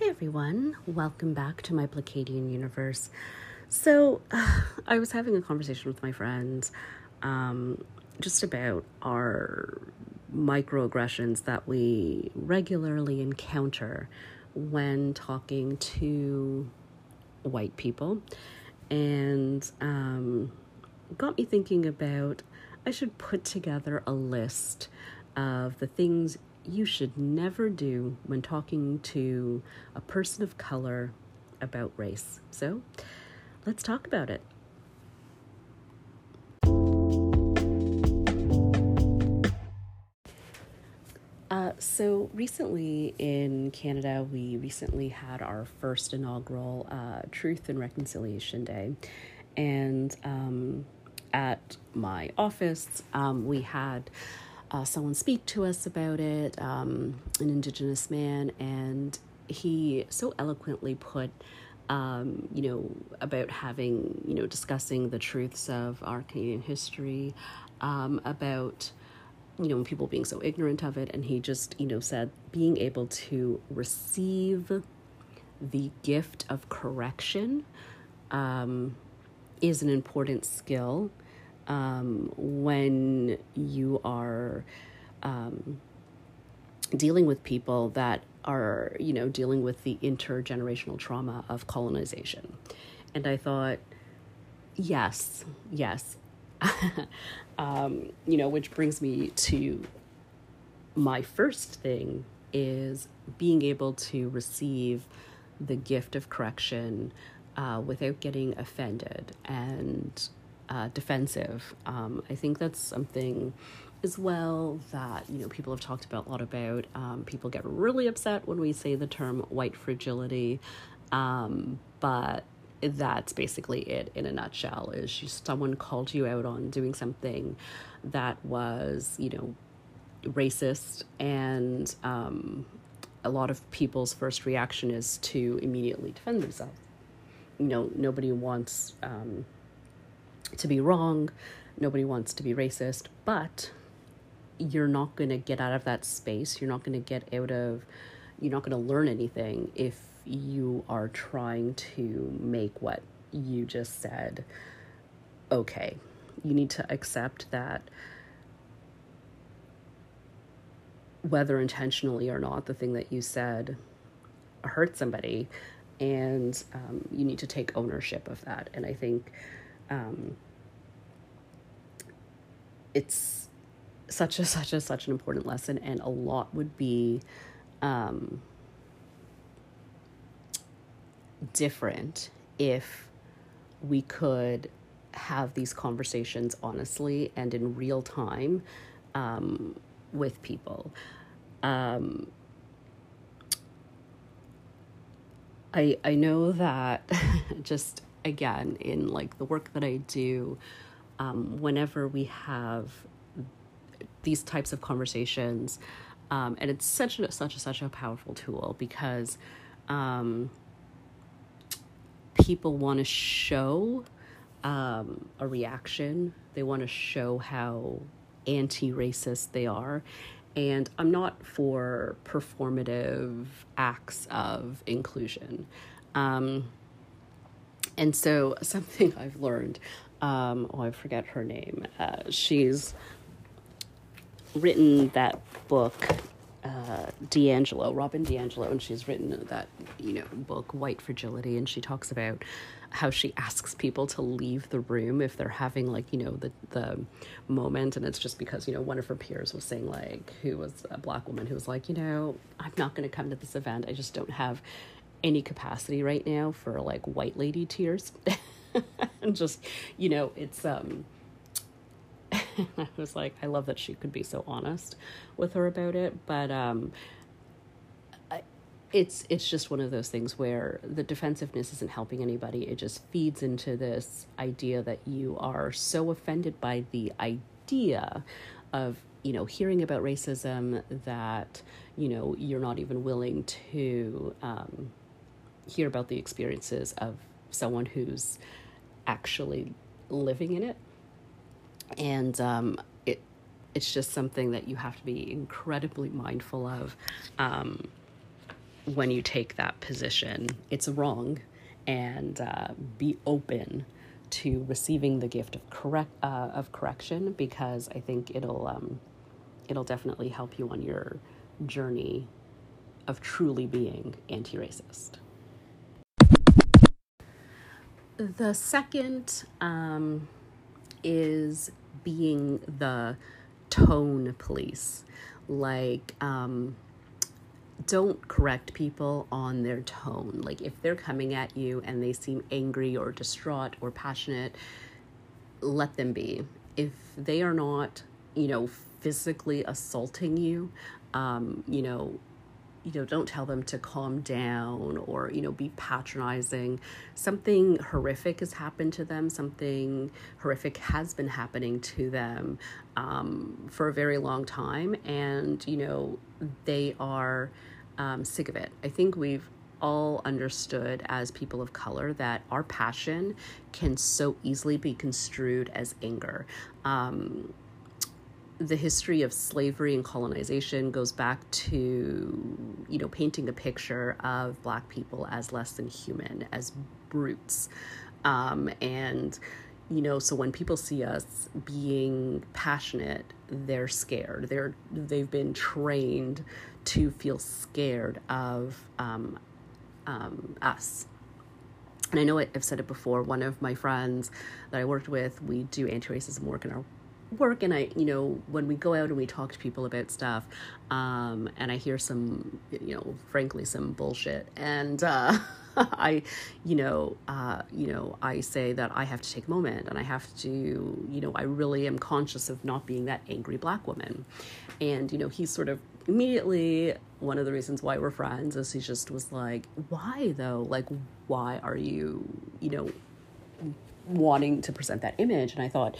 Hey everyone, welcome back to my Pleiadian universe. So, uh, I was having a conversation with my friends um, just about our microaggressions that we regularly encounter when talking to white people, and um, got me thinking about I should put together a list of the things you should never do when talking to a person of color about race. So let's talk about it. Uh, so recently in Canada, we recently had our first inaugural uh, Truth and Reconciliation Day, and um, at my office, um, we had uh, someone speak to us about it, um, an Indigenous man, and he so eloquently put, um, you know, about having, you know, discussing the truths of our Canadian history, um, about, you know, people being so ignorant of it. And he just, you know, said being able to receive the gift of correction um, is an important skill um, when you are um, dealing with people that are, you know, dealing with the intergenerational trauma of colonization. And I thought, yes, yes. um, you know, which brings me to my first thing is being able to receive the gift of correction uh, without getting offended and uh, defensive. Um, I think that's something as well that you know people have talked about a lot about. Um, people get really upset when we say the term white fragility, um, but that's basically it in a nutshell. Is someone called you out on doing something that was you know racist and um, a lot of people's first reaction is to immediately defend themselves. You know, nobody wants um, to be wrong. Nobody wants to be racist, but you're not going to get out of that space. You're not going to get out of, you're not going to learn anything if you are trying to make what you just said okay. You need to accept that whether intentionally or not, the thing that you said hurt somebody, and um, you need to take ownership of that. And I think um, it's such a such a such an important lesson and a lot would be um, different if we could have these conversations honestly and in real time um, with people. Um, I I know that just again in like the work that I do, um, whenever we have these types of conversations, um, and it's such a such a such a powerful tool because um, people want to show um, a reaction. They want to show how anti-racist they are, and I'm not for performative acts of inclusion. Um, and so, something I've learned, um, oh, I forget her name. Uh, she's written that book, uh, DiAngelo, Robin DiAngelo, and she's written that, you know, book, White Fragility, and she talks about how she asks people to leave the room if they're having like you know the the moment and it's just because you know one of her peers was saying like who was a black woman who was like you know i'm not going to come to this event i just don't have any capacity right now for like white lady tears. And just you know it's um i was like i love that she could be so honest with her about it but um it's it's just one of those things where the defensiveness isn't helping anybody. It just feeds into this idea that you are so offended by the idea of you know hearing about racism that you know you're not even willing to um, hear about the experiences of someone who's actually living in it. And um, it it's just something that you have to be incredibly mindful of. Um, when you take that position. It's wrong, and uh, be open to receiving the gift of correct uh, of correction because I think it'll um, it'll definitely help you on your journey of truly being anti-racist. The second um, is being the tone police. Like, um, don't correct people on their tone. Like, if they're coming at you and they seem angry or distraught or passionate, let them be. If they are not, you know, physically assaulting you, um, you know, you know, don't tell them to calm down or, you know, be patronizing. Something horrific has happened to them, something horrific has been happening to them um, for a very long time. And, you know, they are um, sick of it. I think we've all understood as people of color that our passion can so easily be construed as anger. Um, the history of slavery and colonization goes back to you know painting a picture of black people as less than human as brutes um, and you know so when people see us being passionate they're scared they're they've been trained to feel scared of um, um, us and I know I've said it before. One of my friends that I worked with, we do anti-racism work in our work and I, you know, when we go out and we talk to people about stuff, um, and I hear some, you know, frankly, some bullshit, and uh, I, you know, uh, you know, I say that I have to take a moment and I have to, you know, I really am conscious of not being that angry black woman, and you know, he sort of immediately one of the reasons why we're friends is he just was like, why though, like, why are you, you know wanting to present that image? And i thought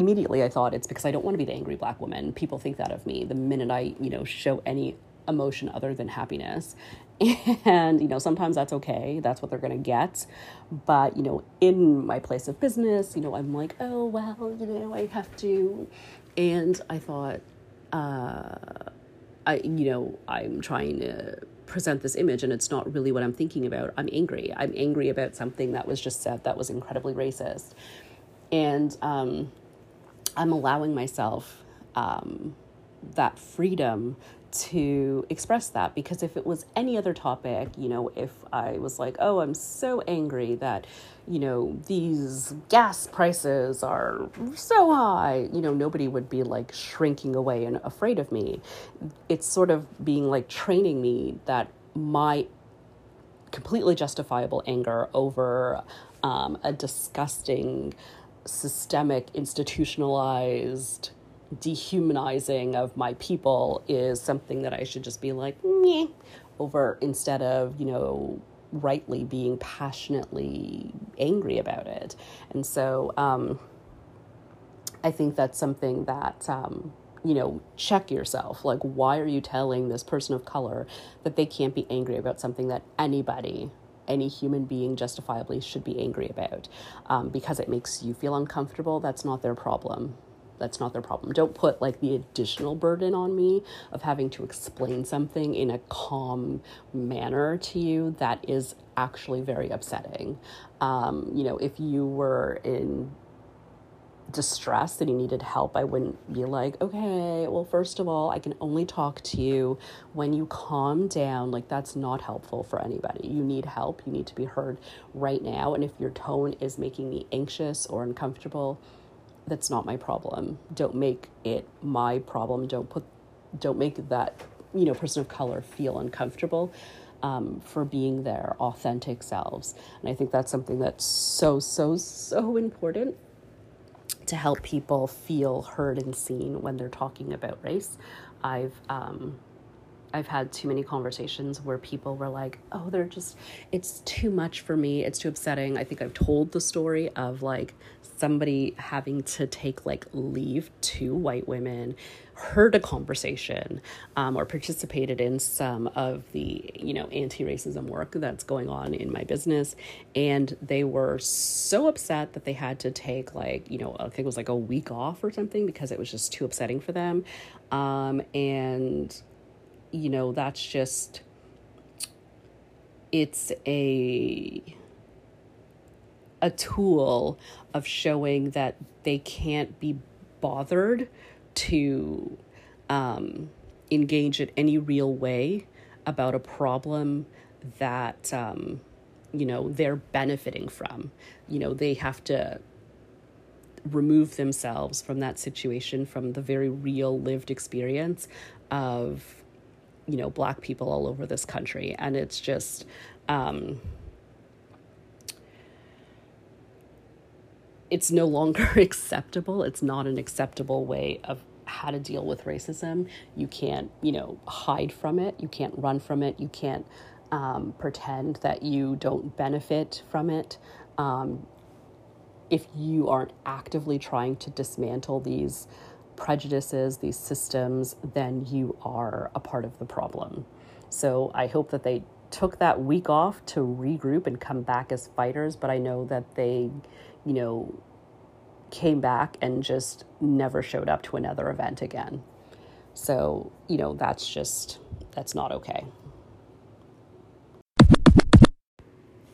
immediately I thought it's because I don't want to be the angry black woman. People think that of me the minute I, you know, show any emotion other than happiness. And, you know, sometimes that's okay. That's what they're going to get. But, you know, in my place of business, you know, I'm like, oh, well, you know, I have to. And I thought, uh, I, you know, I'm trying to present this image and it's not really what I'm thinking about. I'm angry. I'm angry about something that was just said that was incredibly racist. And, um, I'm allowing myself um, that freedom to express that because if it was any other topic, you know, if I was like, oh, I'm so angry that, you know, these gas prices are so high, you know, nobody would be like shrinking away and afraid of me. It's sort of being like training me that my completely justifiable anger over um, a disgusting systemic, institutionalized dehumanizing of my people is something that I should just be like, Meh, over instead of, you know, rightly being passionately angry about it. And so um, I think that's something that, um, you know, check yourself. Like, why are you telling this person of color that they can't be angry about something that anybody any human being justifiably should be angry about um, because it makes you feel uncomfortable. That's not their problem. That's not their problem. Don't put like the additional burden on me of having to explain something in a calm manner to you that is actually very upsetting. Um, you know, if you were in distressed and he needed help, I wouldn't be like, okay, well, first of all, I can only talk to you when you calm down. Like, that's not helpful for anybody. You need help. You need to be heard right now. And if your tone is making me anxious or uncomfortable, that's not my problem. Don't make it my problem. Don't put, don't make that, you know, person of color feel uncomfortable. Um, for being their authentic selves. And I think that's something that's so, so, so important to help people feel heard and seen when they're talking about race. I've um, I've had too many conversations where people were like, "Oh, they're just it's too much for me. It's too upsetting." I think I've told the story of like somebody having to take like leave two white women heard a conversation um, or participated in some of the you know anti-racism work that's going on in my business and they were so upset that they had to take like you know i think it was like a week off or something because it was just too upsetting for them um, and you know that's just it's a a tool of showing that they can't be bothered to um, engage in any real way about a problem that um, you know they're benefiting from. You know they have to remove themselves from that situation from the very real lived experience of you know black people all over this country. And it's just um, it's no longer acceptable. It's not an acceptable way of how to deal with racism. You can't you know hide from it. You can't run from it. You can't um, pretend that you don't benefit from it. Um, if you aren't actively trying to dismantle these prejudices, these systems, then you are a part of the problem. So I hope that they took that week off to regroup and come back as fighters, but I know that they, you know, came back and just never showed up to another event again. So, you know, that's just, that's not okay.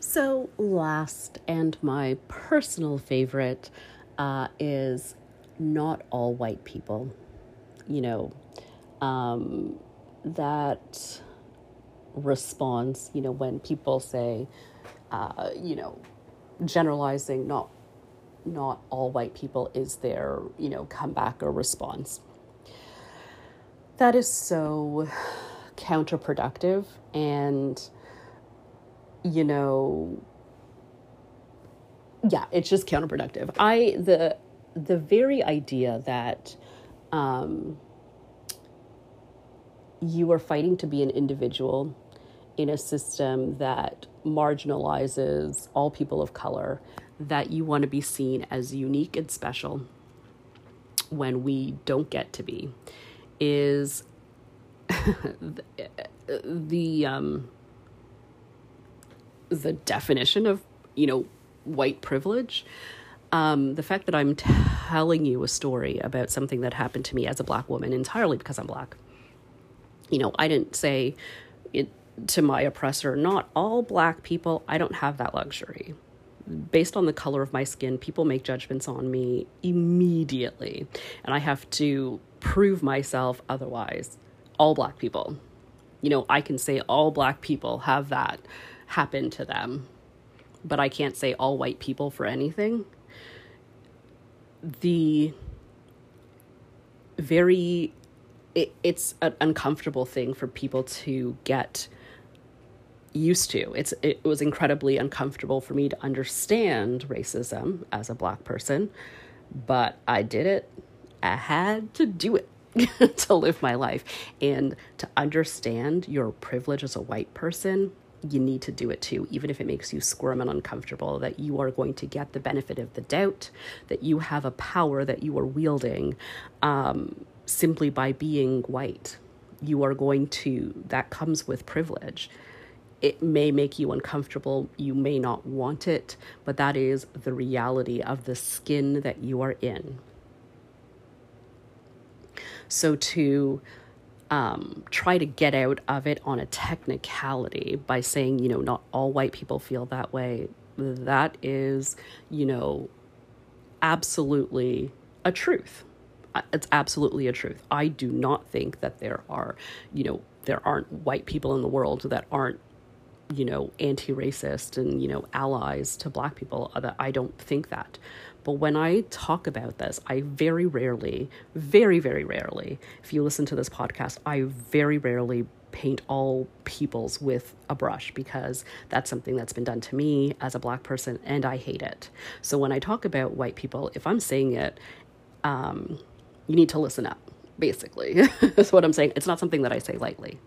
So, last and my personal favorite uh, is not all white people. You know, um, that response, you know, when people say, uh, you know, generalizing not not all white people is their, you know, comeback or response. That is so counterproductive and you know yeah it's just counterproductive i the the very idea that um you are fighting to be an individual in a system that marginalizes all people of color that you want to be seen as unique and special when we don't get to be is the, um the definition of, you know, white privilege. Um, the fact that I'm telling you a story about something that happened to me as a black woman entirely because I'm black. You know, I didn't say it to my oppressor, not all black people, I don't have that luxury. Based on the color of my skin, people make judgments on me immediately, and I have to prove myself otherwise. All black people. You know, I can say all black people have that happen to them. But I can't say all white people for anything. The very it, it's an uncomfortable thing for people to get used to. It's it was incredibly uncomfortable for me to understand racism as a black person, but I did it. I had to do it to live my life and to understand your privilege as a white person you need to do it too, even if it makes you squirm and uncomfortable, that you are going to get the benefit of the doubt, that you have a power that you are wielding um, simply by being white. You are going to, that comes with privilege. It may make you uncomfortable, you may not want it, but that is the reality of the skin that you are in. So, to um, try to get out of it on a technicality by saying, you know, not all white people feel that way. That is, you know, absolutely a truth. Uh, it's absolutely a truth. I do not think that there are, you know, there aren't white people in the world that aren't you know anti-racist and you know allies to black people that i don't think that but when I talk about this, I very rarely, very, very rarely, if you listen to this podcast, I very rarely paint all peoples with a brush because that's something that's been done to me as a black person and I hate it. So when I talk about white people, if I'm saying it, um, you need to listen up. Basically, that's what I'm saying. It's not something that I say lightly,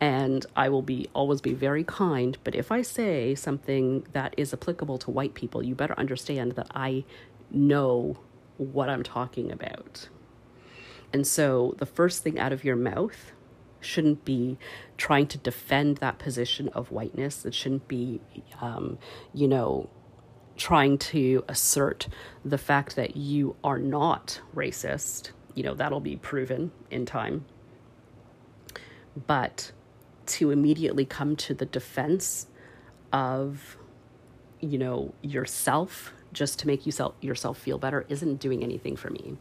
and I will be always be very kind. But if I say something that is applicable to white people, you better understand that I know what I'm talking about. And so the first thing out of your mouth shouldn't be trying to defend that position of whiteness. It shouldn't be, um, you know, trying to assert the fact that you are not racist. You know, that'll be proven in time. But to immediately come to the defense of you know yourself just to make yourself yourself feel better isn't doing anything for me.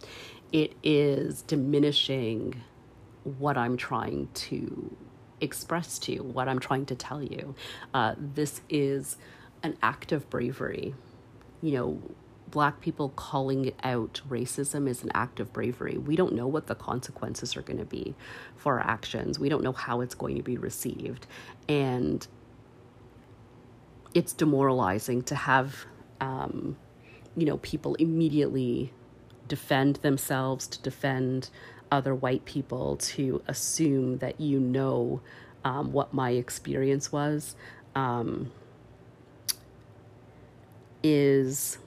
It is diminishing what i'm trying to express to you what i'm trying to tell you. Uh, this is an act of bravery. You know black people calling out racism is an act of bravery. We don't know what the consequences are going to be for our actions. We don't know how it's going to be received. And it's demoralizing to have, um, you know, people immediately defend themselves, to defend other white people, to assume that you know um, what my experience was. Um, is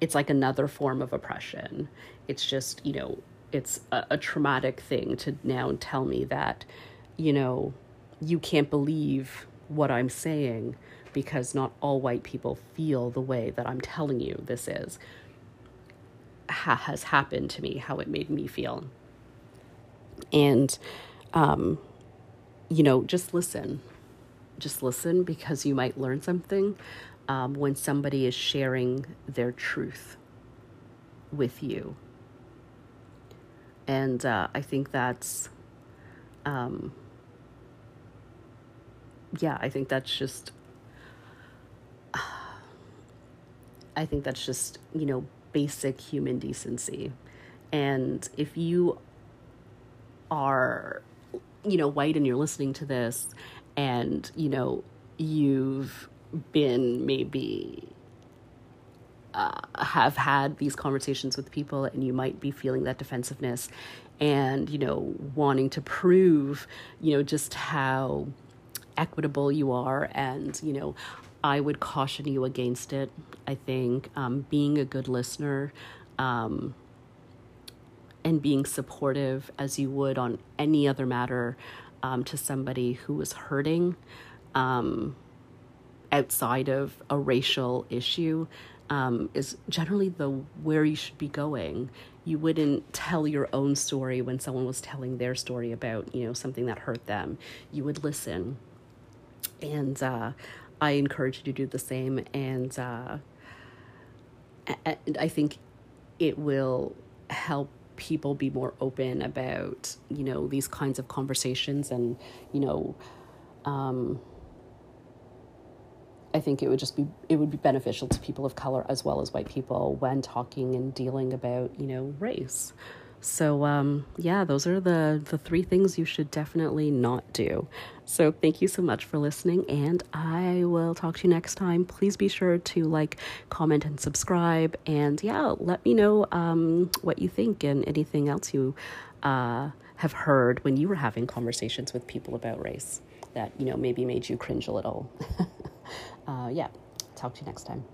it's like another form of oppression. It's just, you know, it's a, a, traumatic thing to now tell me that, you know, you can't believe what I'm saying because not all white people feel the way that I'm telling you this is, ha- has happened to me, how it made me feel. And, um, you know, just listen. Just listen because you might learn something um, when somebody is sharing their truth with you. And uh, I think that's, um, yeah, I think that's just, I think that's just, you know, basic human decency. And if you are, you know, white and you're listening to this and, you know, you've been maybe uh, have had these conversations with people and you might be feeling that defensiveness and you know wanting to prove you know just how equitable you are and you know i would caution you against it i think. Um, being a good listener um, and being supportive as you would on any other matter um, to somebody who is hurting um, outside of a racial issue um, is generally the where you should be going. You wouldn't tell your own story when someone was telling their story about you know something that hurt them. You would listen, and uh, I encourage you to do the same. And uh, and I think it will help people be more open about you know these kinds of conversations and you know. Um, I think it would just be it would be beneficial to people of color as well as white people when talking and dealing about you know race. So um, yeah, those are the the three things you should definitely not do. So thank you so much for listening, and I will talk to you next time. Please be sure to like, comment, and subscribe, and yeah, let me know um, what you think and anything else you uh, have heard when you were having conversations with people about race that you know maybe made you cringe a little. uh, yeah, talk to you next time.